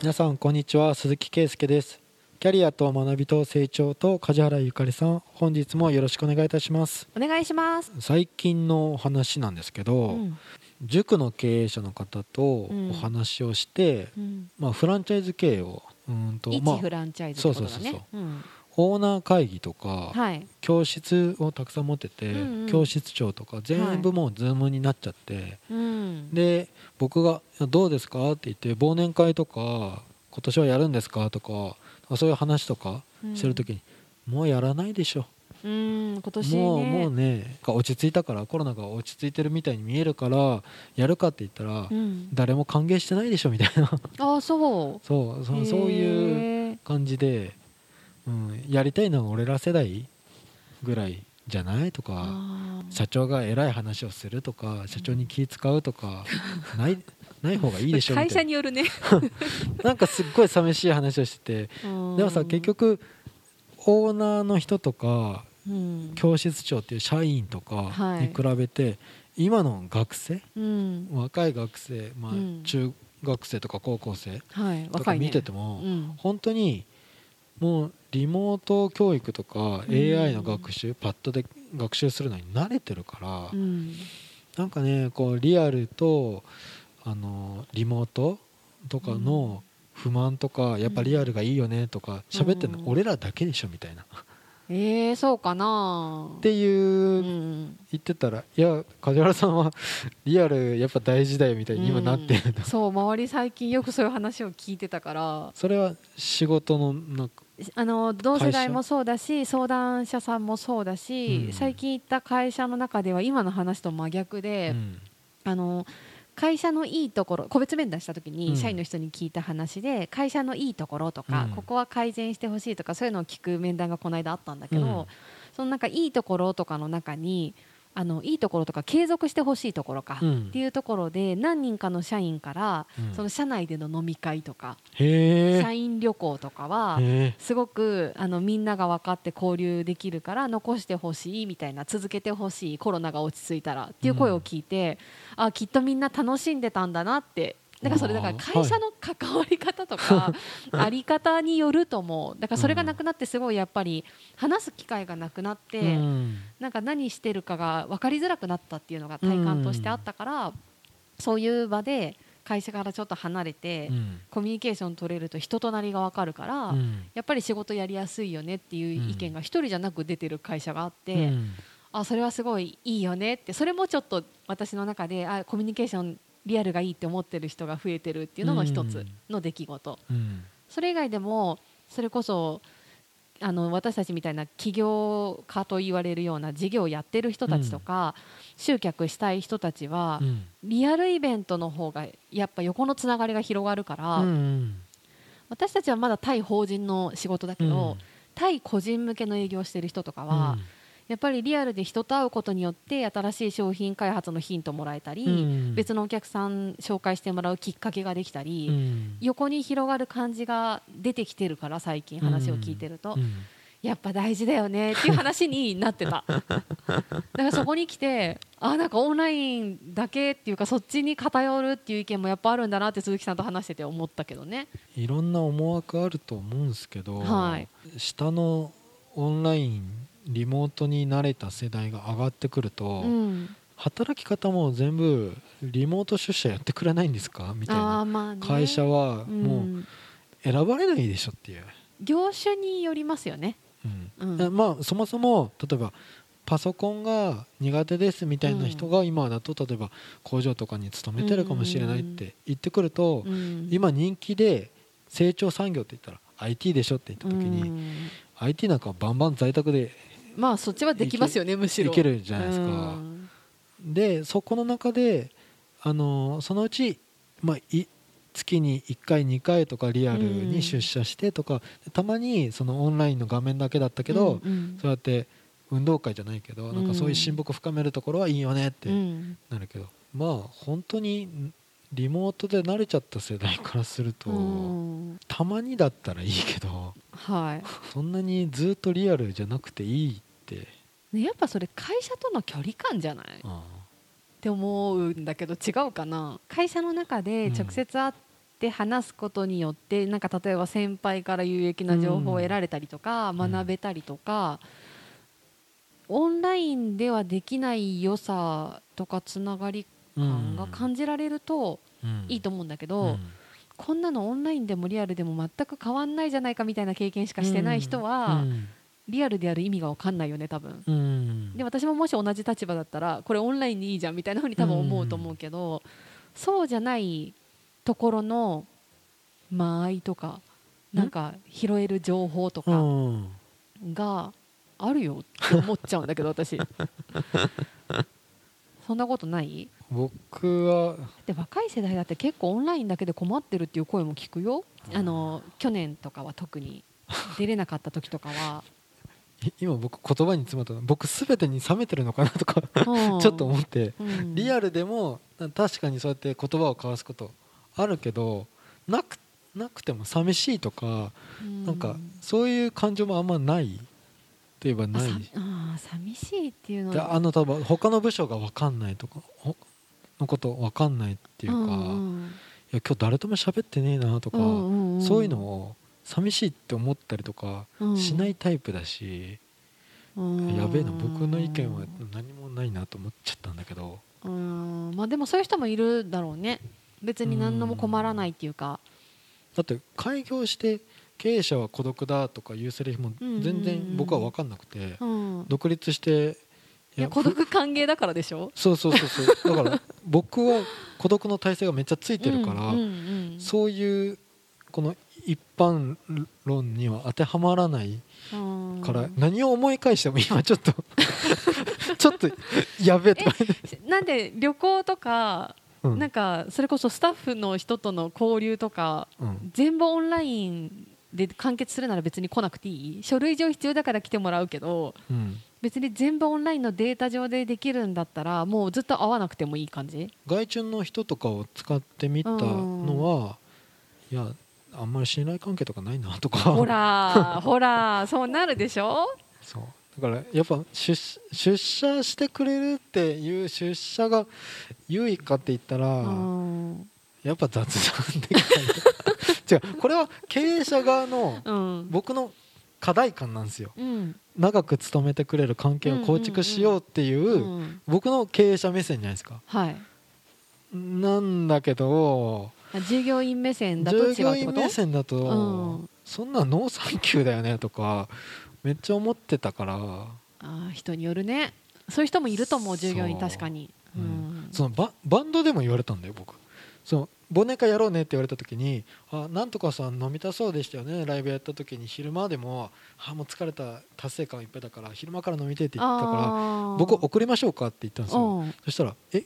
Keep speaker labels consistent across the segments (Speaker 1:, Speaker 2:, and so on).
Speaker 1: 皆さんこんにちは。鈴木圭介です。キャリアと学びと成長と梶原ゆかりさん。本日もよろしくお願いいたします。
Speaker 2: お願いします。
Speaker 1: 最近の話なんですけど、
Speaker 2: うん。
Speaker 1: 塾の経営者の方と
Speaker 2: うん。
Speaker 1: お話をして、
Speaker 2: うん。
Speaker 1: まあ、フランチャイズ経営をうんと、
Speaker 2: 一
Speaker 1: まあ
Speaker 2: フ、ランチャイズってことだ
Speaker 1: そうそう
Speaker 2: ね。うん
Speaker 1: オーナー会議とか、
Speaker 2: はい。
Speaker 1: 教室をたくさん持ってて、
Speaker 2: うんうん
Speaker 1: 教室長とか全部もうズームになっちゃって、
Speaker 2: うん。
Speaker 1: で僕がいや「どうですか?」って言って忘年会とか「今年はやるんですか?」とかそういう話とかしてる時に「もうやらないでしょ」
Speaker 2: うん、今年ね。
Speaker 1: もうもうね落ち着いたからコロナが落ち着いてるみたいに見えるからやるかって言ったら、
Speaker 2: うん。
Speaker 1: 誰も歓迎してないでしょみたいな
Speaker 2: ああ、そう。
Speaker 1: そうそうそういう
Speaker 2: う。
Speaker 1: 感じで、うん、やりたいのは俺ら世代ぐらいじゃないとか社長が偉い話をするとか社長に気使うとかないない方がいいでしょ
Speaker 2: 会社によるね。
Speaker 1: なんかすっごい寂しい話をしててでもさ結、局オーナーの人とか
Speaker 2: うん。
Speaker 1: 教室長っていう社員とか
Speaker 2: はい
Speaker 1: に比べて、今の学生
Speaker 2: うん。
Speaker 1: 若い学生、まあ
Speaker 2: うん
Speaker 1: 中学生とか高校生
Speaker 2: はい。
Speaker 1: とか。見てても、
Speaker 2: うん。
Speaker 1: 本当にもうリモート教育とか
Speaker 2: うん
Speaker 1: AI の学習、パッドで学習するのに慣れてるから、
Speaker 2: うん。
Speaker 1: なんかねこうリアルとあのリモートとかの不満とか、やっぱリアルがいいよねとか喋ってるの
Speaker 2: うん
Speaker 1: 俺らだけでしょみたいな、っ
Speaker 2: ええ、そうかな。
Speaker 1: ていうう、
Speaker 2: ん。
Speaker 1: 言ってたらいや梶原さんは リアルやっぱ大事だよみたいに今なってるんだ、
Speaker 2: そう、周り最近よくそういう話を聞いてたから。
Speaker 1: それは仕事のなんか
Speaker 2: あの同世代もそうだし相談者さんもそうだし、
Speaker 1: うん。
Speaker 2: 最近行った会社の中では今の話と真逆で、
Speaker 1: うん。
Speaker 2: あの会社のいいところ個別面談した時
Speaker 1: うん。
Speaker 2: に社員の人に聞いた話で、会社のいいところとか、
Speaker 1: うん。
Speaker 2: ここは改善してほしいとかそういうのを聞く面談がこの間あったんだけど、
Speaker 1: うん。
Speaker 2: そのなんかいいところとかの中にあのいいところとか継続してほしいところか、
Speaker 1: うん。
Speaker 2: っていうところで何人かの社員から、
Speaker 1: うん。
Speaker 2: その社内での飲み会とか、
Speaker 1: へ
Speaker 2: 社員旅行とかはすごくあのみんなが分かって交流できるから残してほしいみたいな続けてほしいコロナが落ち着いたらっていう声を聞いて、あきっとみんな楽しんでたんだなってだからそれだから会社の関わり方とか、あり方によると思う。だからそれがなくなってすごいやっぱり話す機会がなくなって、
Speaker 1: うん。
Speaker 2: なんか何してるかが分かりづらくなったっていうのが体感としてあったから、そういう場で会社からちょっと離れて、
Speaker 1: うん。
Speaker 2: コミュニケーション取れると人となりが分かるから。
Speaker 1: うん。
Speaker 2: やっぱり仕事やりやすいよねっていう意見が一人じゃなく出てる会社があって、
Speaker 1: うん。
Speaker 2: あそれはすごいいいよねってそれもちょっと私の中であコミュニケーションリアルがいいって思ってる人が増えてるっていうのの一つの出来事、
Speaker 1: うん。
Speaker 2: それ以外でもそれこそあの私たちみたいな起業家と言われるような事業をやってる人たちとか、集客したい人たちは、
Speaker 1: うん。
Speaker 2: リアルイベントの方がやっぱ横のつながりが広がるから、
Speaker 1: うん
Speaker 2: 私たちはまだ対法人の仕事だけど、対個人向けの営業をしている人とかは、やっぱりリアルで人と会うことによって新しい商品開発のヒントもらえたり、
Speaker 1: うん。
Speaker 2: 別のお客さん紹介してもらうきっかけができたり、
Speaker 1: うん。
Speaker 2: 横に広がる感じが出てきてるから最近話を聞いてると、
Speaker 1: うん。
Speaker 2: やっぱ大事だよねっていう話になってた。だからそこに来てあなんかオンラインだけっていうかそっちに偏るっていう意見もやっぱあるんだなって鈴木さんと話してて思ったけどね。
Speaker 1: いろんな思惑あると思うんですけど、
Speaker 2: はい。
Speaker 1: 下のオンラインリモートに慣れた世代が上がってくると、
Speaker 2: うん。
Speaker 1: 働き方も全部リモート出社やってくれないんですか？みたい
Speaker 2: あ
Speaker 1: な会社は
Speaker 2: うん。
Speaker 1: もう選ばれないでしょっていう、
Speaker 2: 業種によりますよね。
Speaker 1: うん。
Speaker 2: うん。
Speaker 1: えまあそもそも例えばパソコンが苦手ですみたいな人が今だと例えば工場とかに勤めてるかもしれないって言ってくると、
Speaker 2: うん。
Speaker 1: 今人気で成長産業って言ったら IT でしょって言った時に、
Speaker 2: うん。
Speaker 1: IT なんかバンバン在宅で
Speaker 2: まあそっちはできますよねむしろ。
Speaker 1: いけるじゃないですか。
Speaker 2: うん。
Speaker 1: でそこの中であのそのうち、まあ、い月に1回2回とかリアルに出社してとか、たまにそのオンラインの画面だけだったけど、
Speaker 2: うんうん。
Speaker 1: そうやって運動会じゃないけどなんかそういう親睦深めるところはいいよねって
Speaker 2: うん。
Speaker 1: なるけど、まあ本当にリモートで慣れちゃった世代からすると、
Speaker 2: うん。
Speaker 1: たまにだったらいいけど
Speaker 2: はい。
Speaker 1: そんなにずっとリアルじゃなくていい
Speaker 2: ねやっぱそれ会社との距離感じゃない？っ
Speaker 1: あ。
Speaker 2: て思うんだけど違うかな。会社の中で直接会っって話すことによってなんか例えば先輩から有益な情報を得られたりとか、
Speaker 1: ん。
Speaker 2: 学べたりとか、オンラインではできない良さとかつながり感が感じられるといいと思うんだけど、こんなのオンラインでもリアルでも全く変わんないじゃないかみたいな経験しかしてない人は、リアルでやる意味が分かんないよね多分。
Speaker 1: うん。
Speaker 2: で私ももし同じ立場だったらこれオンラインにいいじゃんみたいなふうに多分思うと思うけど、そうじゃないところの間合いとかなんか拾える情報と
Speaker 1: う
Speaker 2: か
Speaker 1: ん。
Speaker 2: があるよって思っちゃうんだけど私。そんなことない？
Speaker 1: 僕は。
Speaker 2: で若い世代だって結構オンラインだけで困ってるっていう声も聞くよ。あの去年とかは特に出れなかった時とかは、
Speaker 1: 今僕言葉に詰まったの。僕全てに冷めてるのかなとか
Speaker 2: うん。
Speaker 1: ちょっと思って。
Speaker 2: うん。
Speaker 1: リアルでも確かにそうやって言葉を交わすことあるけどなくなくても寂しいとか
Speaker 2: うん。
Speaker 1: なんかそういう感情もあんまない。といえば
Speaker 2: あ
Speaker 1: ない。
Speaker 2: さあー寂しいっていうの。
Speaker 1: であの多分他の部署が分かんないとかほのこと分かんないっていうか、い
Speaker 2: んん。
Speaker 1: や今日誰とも喋ってねえなとか、
Speaker 2: うんうんうん。
Speaker 1: そういうのを寂しいって思ったりとか
Speaker 2: うん。
Speaker 1: しないタイプだし、
Speaker 2: うん。
Speaker 1: やべえな僕の意見は何もないなと思っちゃったんだけど。
Speaker 2: うん。まあでもそういう人もいるだろうね。別に何のも困らないっていうか。
Speaker 1: だって開業して経営者は孤独だとかいうセリフも全然僕は分かんなくて、
Speaker 2: うん。
Speaker 1: 独立して
Speaker 2: いや孤独歓迎だからでしょ？
Speaker 1: そうそうそうそう。だから僕は孤独の体制がめっちゃついてるから、そういうこの一般論には当てはまらない
Speaker 2: うん。
Speaker 1: から、何を思い返しても今 ちょっと ちょっとやべえと。か
Speaker 2: なんで旅行とか
Speaker 1: うん。
Speaker 2: なんかそれこそスタッフの人との交流とか
Speaker 1: うん。
Speaker 2: 全部オンラインで完結するなら別に来なくていい？書類上必要だから来てもらうけど
Speaker 1: うん。
Speaker 2: 別に全部オンラインのデータ上でできるんだったらもうずっと会わなくてもいい感じ？
Speaker 1: 外注の人とかを使ってみたのは、いやあんまり信頼関係とかないなとか。
Speaker 2: ほら ほらそうなるでしょ？
Speaker 1: そう。だからやっぱ出出社してくれるっていう出社が優位かって言ったら、
Speaker 2: うん。
Speaker 1: やっぱ雑談で 違うこれは経営者側の
Speaker 2: うん。
Speaker 1: 僕の課題感なんですよ。
Speaker 2: うん。
Speaker 1: 長く勤めてくれる関係を構築しようっていう,、
Speaker 2: うん
Speaker 1: 僕の経営者目線じゃないですか。
Speaker 2: はい。
Speaker 1: なんだけど
Speaker 2: あ従業員目線だと違う
Speaker 1: 従業員目線だと、
Speaker 2: うん。
Speaker 1: そんなノーサンキューだよねとかめっちゃ思ってたから。
Speaker 2: あー人によるね。そういう人もいると思う従業員確かに、
Speaker 1: う
Speaker 2: うん。ん
Speaker 1: そのババンドでも言われたんだよ僕。その忘年会やろうねって言われた時に「あなんとかさん飲みたそうでしたよね。ライブやった時に昼間でもあもう疲れた。達成感いっぱいだから昼間から飲みてえって言ったから僕送りましょうかって言ったんですよ。
Speaker 2: うん。
Speaker 1: そしたら「え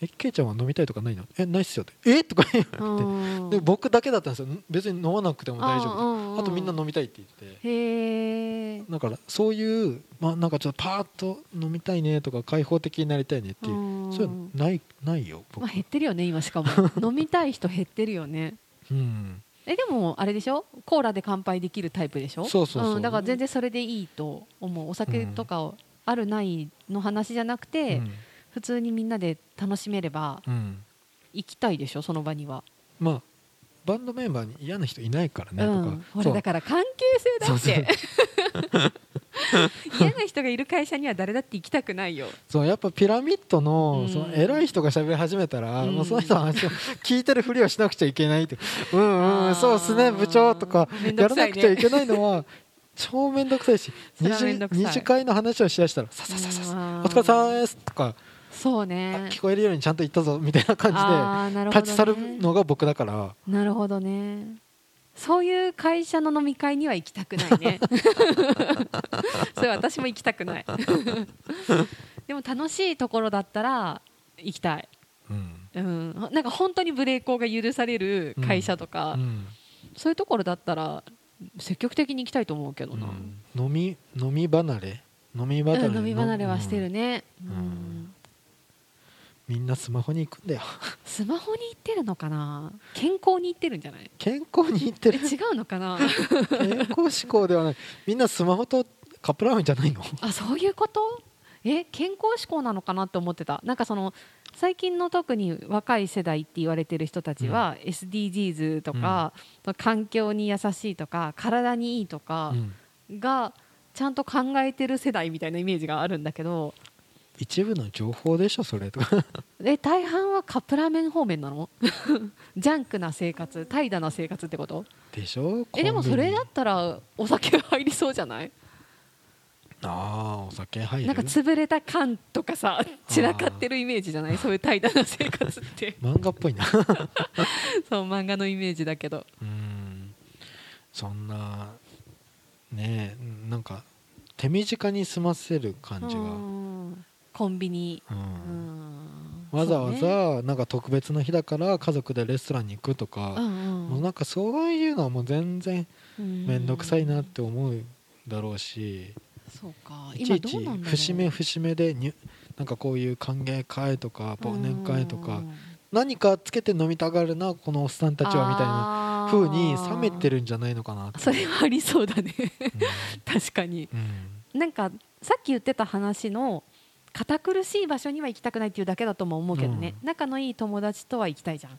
Speaker 1: えケイちゃんは飲みたいとかないの？えないっすよ」って「えとか言
Speaker 2: う
Speaker 1: われて
Speaker 2: ん。
Speaker 1: で僕だけだったんですよ。別に飲まなくても大丈夫あとみんな飲みたいって言って。
Speaker 2: へえ
Speaker 1: だからそういうまあなんかちょっとパーッと飲みたいねとか開放的になりたいねっていう。
Speaker 2: うん。
Speaker 1: そういうのないないよ僕。
Speaker 2: まあ、減ってるよね今しかも。飲みたい人減ってるよね。
Speaker 1: うん。
Speaker 2: えでもあれでしょ？コーラで乾杯できるタイプでしょ？
Speaker 1: そうそうそう。ん
Speaker 2: だから全然それでいいと思う。お酒とかをあるないの話じゃなくて、
Speaker 1: うん
Speaker 2: 普通にみんなで楽しめれば
Speaker 1: うん。
Speaker 2: 行きたいでしょ？その場には、
Speaker 1: まあバンドメンバーに嫌な人いないからねとか。
Speaker 2: うん、ほ
Speaker 1: そう。
Speaker 2: らだから関係性だって。嫌な人がいる会社には誰だって行きたくないよ。
Speaker 1: そうやっぱピラミッドの,、
Speaker 2: うん。
Speaker 1: その偉い人が喋り始めたら、
Speaker 2: うん。
Speaker 1: もうその人の話を 聞いてるふりをしなくちゃいけないってうんうん。そうっすね部長とかやらないくちゃいけないのは 超めんどくさいし二次会の話をしだしたらさささささ
Speaker 2: うん。
Speaker 1: お疲れ様ですとか、
Speaker 2: そう
Speaker 1: あ
Speaker 2: ね
Speaker 1: 聞こえるようにちゃんと言ったぞみたいな感じで立ち去るのが僕だから。
Speaker 2: なるほどね。そういう会社の飲み会には行きたくないね。それ私も行きたくない。でも楽しいところだったら行きたい、
Speaker 1: うん。
Speaker 2: うん、なんか本当にブレーコーが許される会社とか、
Speaker 1: うん。
Speaker 2: そういうところだったら積極的に行きたいと思うけどな、
Speaker 1: うん。飲み飲み離れ？飲み離れ
Speaker 2: うん飲み離れはしてる
Speaker 1: ね、
Speaker 2: ね、うん。
Speaker 1: んみんなスマホに行くんだよ。
Speaker 2: スマホに行ってるのかな？健康に行ってるんじゃない？
Speaker 1: 健康に行ってる。
Speaker 2: え違うのかな？
Speaker 1: 健康志向ではない。みんなスマホとカップラーメンじゃないの？
Speaker 2: あそういうこと？え健康志向なのかなって思ってた。なんかその最近の特に若い世代って言われてる人たちは、SDGs とか、環境に優しいとか体にいいとか
Speaker 1: うん。
Speaker 2: がちゃんと考えてる世代みたいなイメージがあるんだけど
Speaker 1: 一部の情報でしょそれとか。
Speaker 2: え大半はカップラーメン方面なの？ジャンクな生活怠惰な生活ってこと？
Speaker 1: でしょ
Speaker 2: えでもそれだったらお酒入りそうじゃない？
Speaker 1: ああお酒入る？
Speaker 2: なんか潰れた缶とかさ散らかってるイメージじゃない？そういう怠惰な生活って。
Speaker 1: 漫画っぽいな。
Speaker 2: そう漫画のイメージだけど。
Speaker 1: うん。そんなねえなんか手短に済ませる感じが、
Speaker 2: うんコンビニ。
Speaker 1: うん。
Speaker 2: うん。
Speaker 1: わざわざなんか特別の日だから家族でレストランに行くと
Speaker 2: う
Speaker 1: か、
Speaker 2: ん。
Speaker 1: もうなんかそういうのはもう全然
Speaker 2: うん
Speaker 1: 面倒くさいなって思うだろうし、
Speaker 2: そうか。
Speaker 1: いちいち節目節目でになんかこういう歓迎会とか忘年会とか何かつけて飲みたがるなこのおっさんたちはみたいな
Speaker 2: な
Speaker 1: 風に冷めてるんじゃないのかな
Speaker 2: それはありそうだね。確かに。
Speaker 1: うんうん。
Speaker 2: なんかさっき言ってた話の堅苦しい場所には行きたくないっていうだけだとも思うけどね、
Speaker 1: う
Speaker 2: 仲のいい友達とは行きたいじゃん。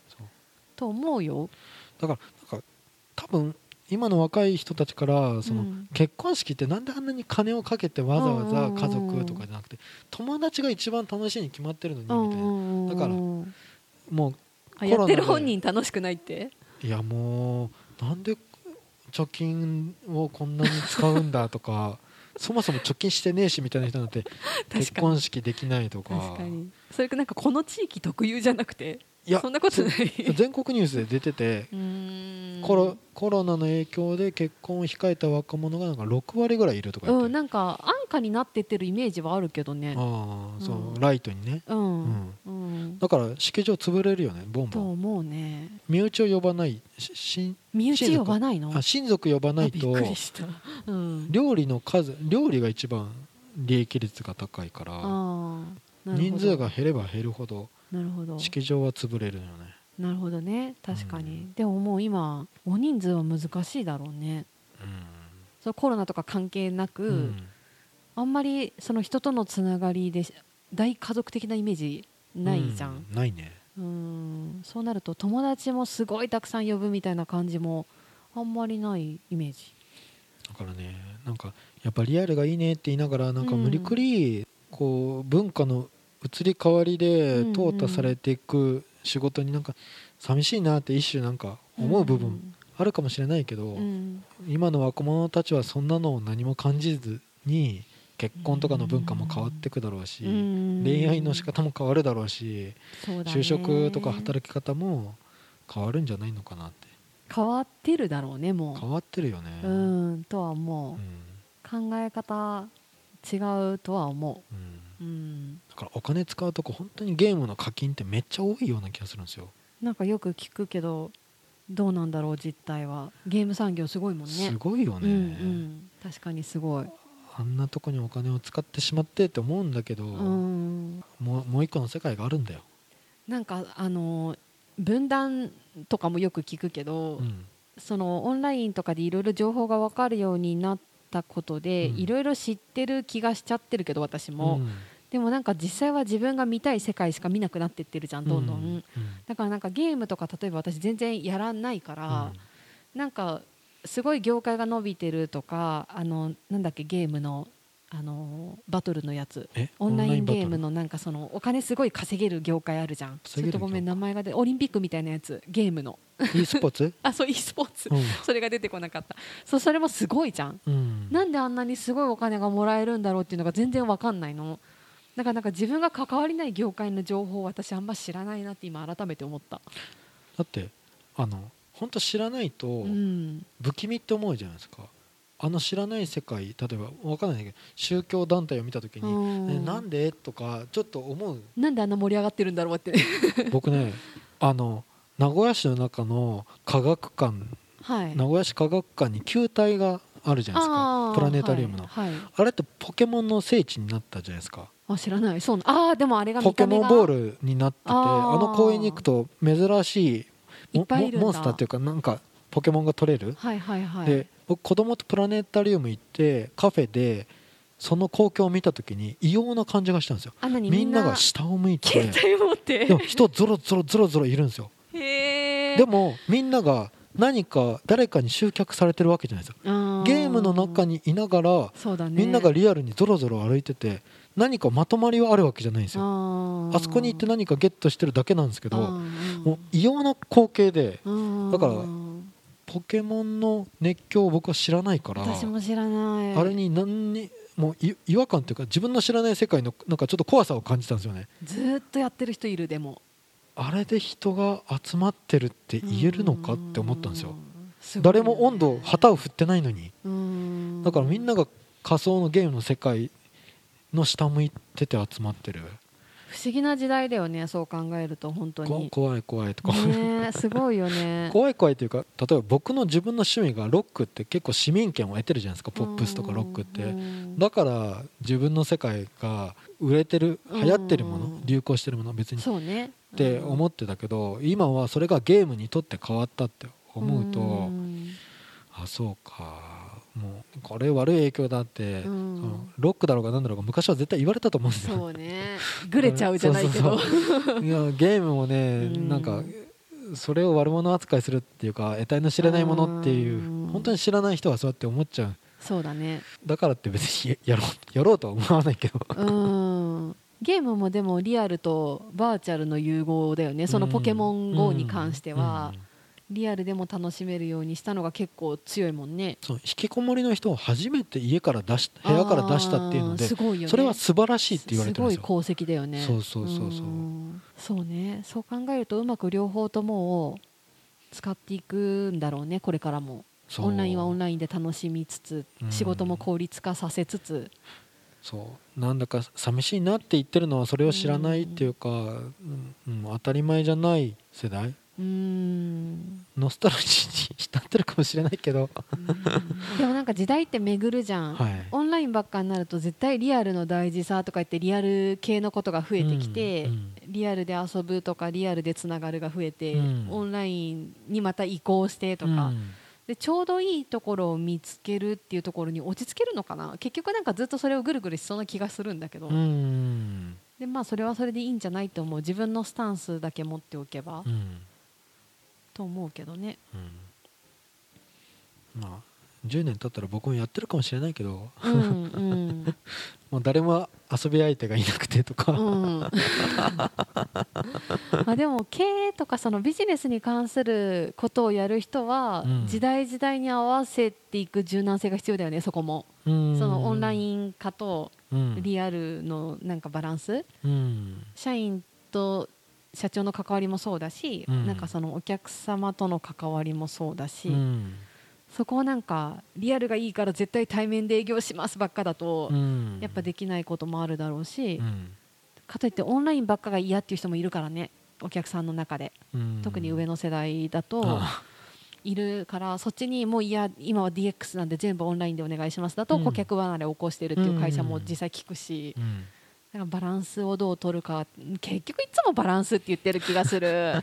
Speaker 2: と思うよ。
Speaker 1: だからなんか多分今の若い人たちからその、
Speaker 2: うん。
Speaker 1: 結婚式ってなんであんなに金をかけてわざわざ家族とかじゃなくて友達が一番楽しいに決まってるのにみたいな。だから
Speaker 2: うん
Speaker 1: もう
Speaker 2: あやってる本人楽しくないって？
Speaker 1: いやもうなんで貯金をこんなに使うんだとか そもそも貯金してねえしみたいな人なんて結婚式できないとか。
Speaker 2: 確かに。それかなんかこの地域特有じゃなくて。
Speaker 1: いや
Speaker 2: そんなことない。
Speaker 1: 全国ニュースで出ててコロコロナの影響で結婚を控えた若者がなんか6割ぐらいいるとか言って、
Speaker 2: うんなんか安価になってってるイメージはあるけどね。
Speaker 1: ああそう、
Speaker 2: うん。
Speaker 1: ライトにね。
Speaker 2: うん、うん。
Speaker 1: だから式場潰れるよねボンボン
Speaker 2: と思うね。
Speaker 1: 身内を呼ばないしし
Speaker 2: 身内呼ばないの？
Speaker 1: あ親族呼ばないと
Speaker 2: っくりした、うん、
Speaker 1: 料理の数料理が一番利益率が高いから人数が減れば減るほど
Speaker 2: なるほど。
Speaker 1: 式場は潰れるよね。
Speaker 2: なるほどね。確かに、
Speaker 1: うん。
Speaker 2: でももう今大人数は難しいだろうね。そうコロナとか関係なく、
Speaker 1: うん、
Speaker 2: あんまりその人とのつながりで大家族的なイメージないじゃん、
Speaker 1: うないね。
Speaker 2: うん。そうなると友達もすごいたくさん呼ぶみたいな感じもあんまりないイメージ。
Speaker 1: だからねなんかやっぱリアルがいいねって言いながらなんか無理くりこう文化の移り変わりで淘汰されていく仕事になんか寂しいなって一種なんか思う部分あるかもしれないけど、今の若者たちはそんなのを何も感じずに結婚とかの文化も変わっていくだろうし、
Speaker 2: うん
Speaker 1: 恋愛の仕方も変わるだろうし、就職とか働き方も変わるんじゃないのかなって。
Speaker 2: 変わってるだろうねも
Speaker 1: 変わってるよね、
Speaker 2: ううんとは思
Speaker 1: う。ん。
Speaker 2: う考え方違うとは思
Speaker 1: う。ん。
Speaker 2: ううん。
Speaker 1: だからお金使うとこ本当にゲームの課金ってめっちゃ多いような気がするんですよ、
Speaker 2: なんかよく聞くけどどうなんだろう実態は。ゲーム産業すごいもんね。
Speaker 1: すごいよね、
Speaker 2: うんうん、確かにすごい、
Speaker 1: あんなとこにお金を使ってしまってって思うんだけど、
Speaker 2: うん、
Speaker 1: もうもう一個の世界があるんだよ、
Speaker 2: なんかあの分断とかもよく聞くけど、
Speaker 1: うん。
Speaker 2: そのオンラインとかでいろいろ情報が分かるようになったことで
Speaker 1: うん。
Speaker 2: いろいろ知ってる気がしちゃってるけど私も、
Speaker 1: うん。
Speaker 2: でもなんか実際は自分が見たい世界しか見なくなってってるじゃんどんどん、
Speaker 1: うん。
Speaker 2: だからなんかゲームとか例えば私全然やらないから、なんかすごい業界が伸びてるとかあのなんだっけゲームのあのバトルのやつ。
Speaker 1: え？
Speaker 2: オンラインゲームのなんかそのお金すごい稼げる業界あるじゃん。ちょっとごめん
Speaker 1: 業
Speaker 2: 名前がでオリンピックみたいなやつ。ゲームの。
Speaker 1: e スポーツ、
Speaker 2: あそう e スポーツ。
Speaker 1: うん。
Speaker 2: それが出てこなかった。そうそれもすごいじゃん。
Speaker 1: うん。
Speaker 2: なんであんなにすごいお金がもらえるんだろうっていうのが全然わかんないの。だからなんか自分が関わりない業界の情報を私あんま知らないなって今改めて思った。
Speaker 1: だってあの本当知らないと
Speaker 2: うん。
Speaker 1: 不気味って思うじゃないですかあの知らない世界例えばわかんないけど宗教団体を見た時に、
Speaker 2: うん。
Speaker 1: えなんで？とかちょっと思う。
Speaker 2: なんであんな盛り上がってるんだろうって。
Speaker 1: 僕ねあの名古屋市の中の科学館
Speaker 2: はい。
Speaker 1: 名古屋市科学館に球体があるじゃないですか。プラネタリウムの、
Speaker 2: はいはい。
Speaker 1: あれってポケモンの聖地になったじゃないですか。
Speaker 2: あ知らない。そうな。ああでもあれが
Speaker 1: ポケモンボールになってて
Speaker 2: あ
Speaker 1: の公園に行くと珍しいモンスターっていうかなんかポケモンが取れる、
Speaker 2: はいはいはい。
Speaker 1: で僕子供とプラネタリウム行ってカフェでその光景を見た時に異様な感じがしたんですよ。みんなが下を向いて
Speaker 2: 携帯持って。
Speaker 1: でも人ゾロゾロゾロゾロいるんですよ。
Speaker 2: へえ
Speaker 1: でもみんなが何か誰かに集客されてるわけじゃないですかゲームの中
Speaker 2: に
Speaker 1: にいながら
Speaker 2: そうだね。
Speaker 1: みんながリアルにゾロゾロ歩いてて何かまとまりはあるわけじゃないんですよ。
Speaker 2: あ
Speaker 1: あそこに行って何かゲットしてるだけなんですけど
Speaker 2: も
Speaker 1: もう異様な光景で
Speaker 2: うん
Speaker 1: だからポケモンの熱狂を僕は知らないから
Speaker 2: 私も知らない。
Speaker 1: あれに何にもうい違和感というか自分の知らない世界のなんかちょっと怖さを感じたんですよね。
Speaker 2: ずーっとやってる人いるでも。
Speaker 1: あれで人が集まってるって言えるのかって思ったんですよ。
Speaker 2: ね。
Speaker 1: 誰も温度旗を振ってないのに。
Speaker 2: うん。
Speaker 1: だからみんなが仮想のゲームの世界の下向いてて集まってる
Speaker 2: 不思議な時代だよねそう考えると本当
Speaker 1: こ
Speaker 2: に
Speaker 1: 怖い怖いとか、
Speaker 2: ねえすごいよね。
Speaker 1: 怖い怖いというか例えば僕の自分の趣味がロックって結構市民権を得てるじゃないですかポップスとかロックって。
Speaker 2: うん
Speaker 1: だから自分の世界が売れてる
Speaker 2: うん
Speaker 1: 流行ってるもの流行してるもの別に。っ
Speaker 2: そうね。
Speaker 1: て思ってたけど今はそれがゲームにとって変わったって思うと
Speaker 2: ん。
Speaker 1: あそうかもうこれ悪い影響だって
Speaker 2: うん。
Speaker 1: ロックだろうが何だろうが昔は絶対言われたと思うんですよ。
Speaker 2: そうね。ぐれちゃうじゃないけど。
Speaker 1: いやゲームもね
Speaker 2: うん
Speaker 1: なん。かそれを悪者扱いするっていうか得体の知れないものっていう
Speaker 2: うん。
Speaker 1: 本当に知らない人はそうやって思っちゃう。
Speaker 2: そうだね。
Speaker 1: だからって別にや ろうやろうとは思わないけど。
Speaker 2: うん。ゲームもでもリアルとバーチャルの融合だよね。そのポケモン GO に関しては。
Speaker 1: うん
Speaker 2: リアルでも楽しめるようにしたのが結構強いもんね。
Speaker 1: そう引きこもりの人を初めて家から出し部屋から出したっていうのです
Speaker 2: ごいよね。
Speaker 1: それは素晴らしいって言われてるんですよ。
Speaker 2: すごい功績だよね。
Speaker 1: そうそうそうそうん。
Speaker 2: そうね。そう考えるとうまく両方ともを使っていくんだろうねこれからも。オンラインはオンラインで楽しみつつ
Speaker 1: うん
Speaker 2: 仕事も効率化させつつ。
Speaker 1: そう。なんだか寂しいなって言ってるのはそれを知らないっていうか、うんうん当たり前じゃない世代
Speaker 2: うーん。
Speaker 1: ノスタルジーに浸ってるかもしれないけど、
Speaker 2: でもなんか時代って巡るじゃん、
Speaker 1: はい、
Speaker 2: オンラインばっかになると絶対リアルの大事さとか言ってリアル系のことが増えてきて、
Speaker 1: うんうん。
Speaker 2: リアルで遊ぶとかリアルでつながるが増えて、
Speaker 1: うん。
Speaker 2: オンラインにまた移行してとか、
Speaker 1: うん。
Speaker 2: でちょうどいいところを見つけるっていうところに落ち着けるのかな。結局なんかずっとそれをぐるぐるしそうな気がするんだけど、
Speaker 1: うん。
Speaker 2: でまあそれはそれでいいんじゃないと思う。自分のスタンスだけ持っておけば、
Speaker 1: うん
Speaker 2: と思うけどね。
Speaker 1: うん。まあ10年経ったら僕もやってるかもしれないけど。
Speaker 2: うんうん。
Speaker 1: もう誰も遊び相手がいなくてとか、
Speaker 2: うん。まあでも経営とかそのビジネスに関することをやる人は
Speaker 1: うん。
Speaker 2: 時代時代に合わせていく柔軟性が必要だよねそこも。
Speaker 1: うん。
Speaker 2: そのオンライン化と
Speaker 1: うん。
Speaker 2: リアルのなんかバランス。
Speaker 1: うん。
Speaker 2: 社員と社長の関わりもそうだし
Speaker 1: うん。
Speaker 2: なんかそのお客様との関わりもそうだし
Speaker 1: うん。
Speaker 2: そこをなんかリアルがいいから絶対対面で営業しますばっかだと
Speaker 1: うん。
Speaker 2: やっぱできないこともあるだろうし
Speaker 1: うん。
Speaker 2: かといってオンラインばっかが嫌っていう人もいるからねお客さんの中で。
Speaker 1: うん。
Speaker 2: 特に上の世代だと
Speaker 1: あ
Speaker 2: いるからそっちにもういや今は DX なんで全部オンラインでお願いしますだと
Speaker 1: うん。
Speaker 2: 顧客離れを起こしてるっていう会社も実際聞くし
Speaker 1: うん
Speaker 2: だからバランスをどう取るか。結局いつもバランスって言ってる気がする。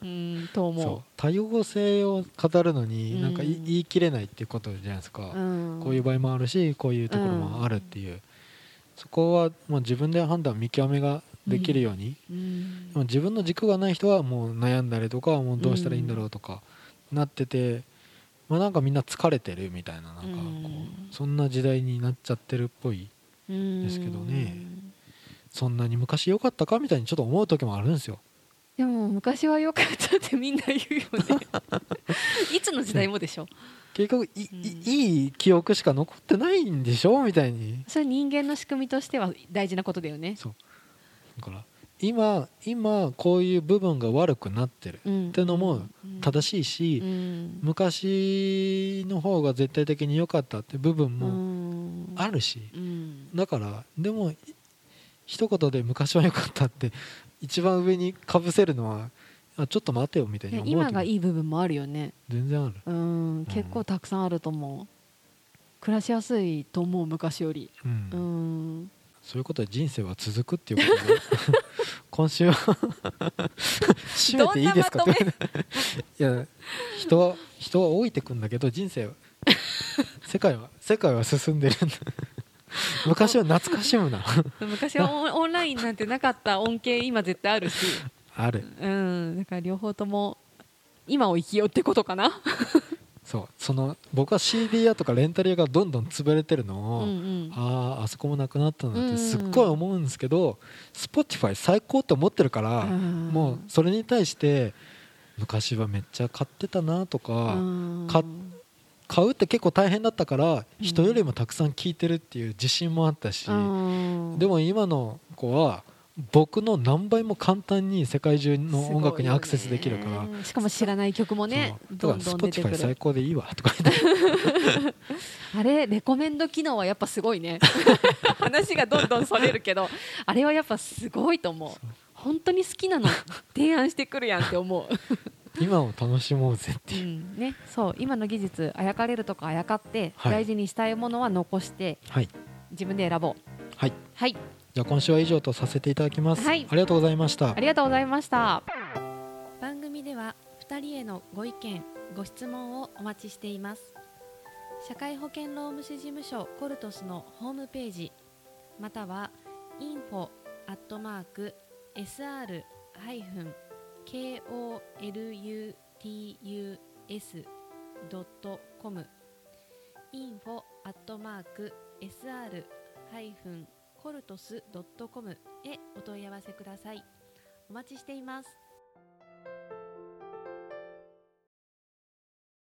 Speaker 2: うんと
Speaker 1: そう。
Speaker 2: 思
Speaker 1: 多様性を語るのになんかい
Speaker 2: うん
Speaker 1: 言い切れないっていうことじゃないですか、
Speaker 2: う、うん、
Speaker 1: こういう場合もあるしこういうところもあるっていう、そこはもう自分で判断見極めができるように、
Speaker 2: うん。
Speaker 1: 自分の軸がない人はもう悩んだりとかもうどうしたらいいんだろうとかなってて、まあ、なんかみんな疲れてるみたいななんかこう、
Speaker 2: うん
Speaker 1: そんな時代になっちゃってるっぽい
Speaker 2: うん
Speaker 1: ですけどね。そんなに昔良かったかみたいにちょっと思う時もあるんですよ。
Speaker 2: でも昔は良かったってみんな言うよね。いつの時代もでしょ。
Speaker 1: 結局い,い、
Speaker 2: うん。
Speaker 1: いい記憶しか残ってないんでしょみたいに
Speaker 2: それは人間の仕組みとしては大事なことだよね
Speaker 1: そうだから今今こういう部分が悪くなってる
Speaker 2: うん。
Speaker 1: ってのも
Speaker 2: うん。
Speaker 1: 正しいし、
Speaker 2: うん。
Speaker 1: 昔の方が絶対的に良かったって部分
Speaker 2: う
Speaker 1: も
Speaker 2: ん。
Speaker 1: あるし、
Speaker 2: うん。
Speaker 1: だからでもい一言で昔は良かったって一番上にかぶせるのはあちょっと待てよみたいに思う
Speaker 2: 今が
Speaker 1: い
Speaker 2: いい部分もあるよね。
Speaker 1: 全然ある、
Speaker 2: うん。結構たくさんあると思う。暮らしやすいと思う昔より。
Speaker 1: うん。
Speaker 2: うん
Speaker 1: そういうことで人生は続くっていうことで 今週は締めていいですか
Speaker 2: どんなまと
Speaker 1: いや人は人は老いてくんだけど人生は 世界は世界は進んでるんだ。昔は懐かしむな。
Speaker 2: 昔はオンオンラインなんてなかった恩恵今絶対あるし。
Speaker 1: ある。
Speaker 2: うんだから両方とも今を生きようってことかな
Speaker 1: そうその僕は CD 屋とかレンタル屋がどんどん潰れてるのを、
Speaker 2: うんうん。
Speaker 1: あああそこもなくなったなってすっごい思うんですけど、Spotify 最高って思ってるから、
Speaker 2: うん
Speaker 1: もうそれに対して昔はめっちゃ買ってたなとか、
Speaker 2: うん
Speaker 1: か買うって結構大変だったから
Speaker 2: うん
Speaker 1: 人よりもたくさん聴いてるっていう自信もあったし、
Speaker 2: うん。
Speaker 1: でも今の子は僕の何倍も簡単に世界中の音楽にアクセスできるから、
Speaker 2: ね。しかも知らない曲もねど
Speaker 1: から Spotify 最
Speaker 2: る
Speaker 1: 高でいいわとか
Speaker 2: あれレコメンド機能はやっぱすごいね。話がどんどんそれるけどあれはやっぱすごいと思う。本当に好きなの提案してくるやんって思う。
Speaker 1: 今を楽しもうぜって
Speaker 2: う。
Speaker 1: いう、
Speaker 2: んね、そう。今の技術あやかれるとかあやかって、
Speaker 1: はい。
Speaker 2: 大事にしたいものは残して
Speaker 1: はい。
Speaker 2: 自分で選ぼう。
Speaker 1: はい。
Speaker 2: はい
Speaker 1: じゃあ今週は以上とさせていただきます、
Speaker 2: はい。
Speaker 1: ありがとうございました。
Speaker 2: ありがとうございました。番組では2人へのご意見ご質問をお待ちしています。社会保険労務士事務所コルトスのホームページまたは info アットマーク sr ハイフン kolutus ドットコム info アットコルトスドットコムへお問い合わせください。お待ちしています。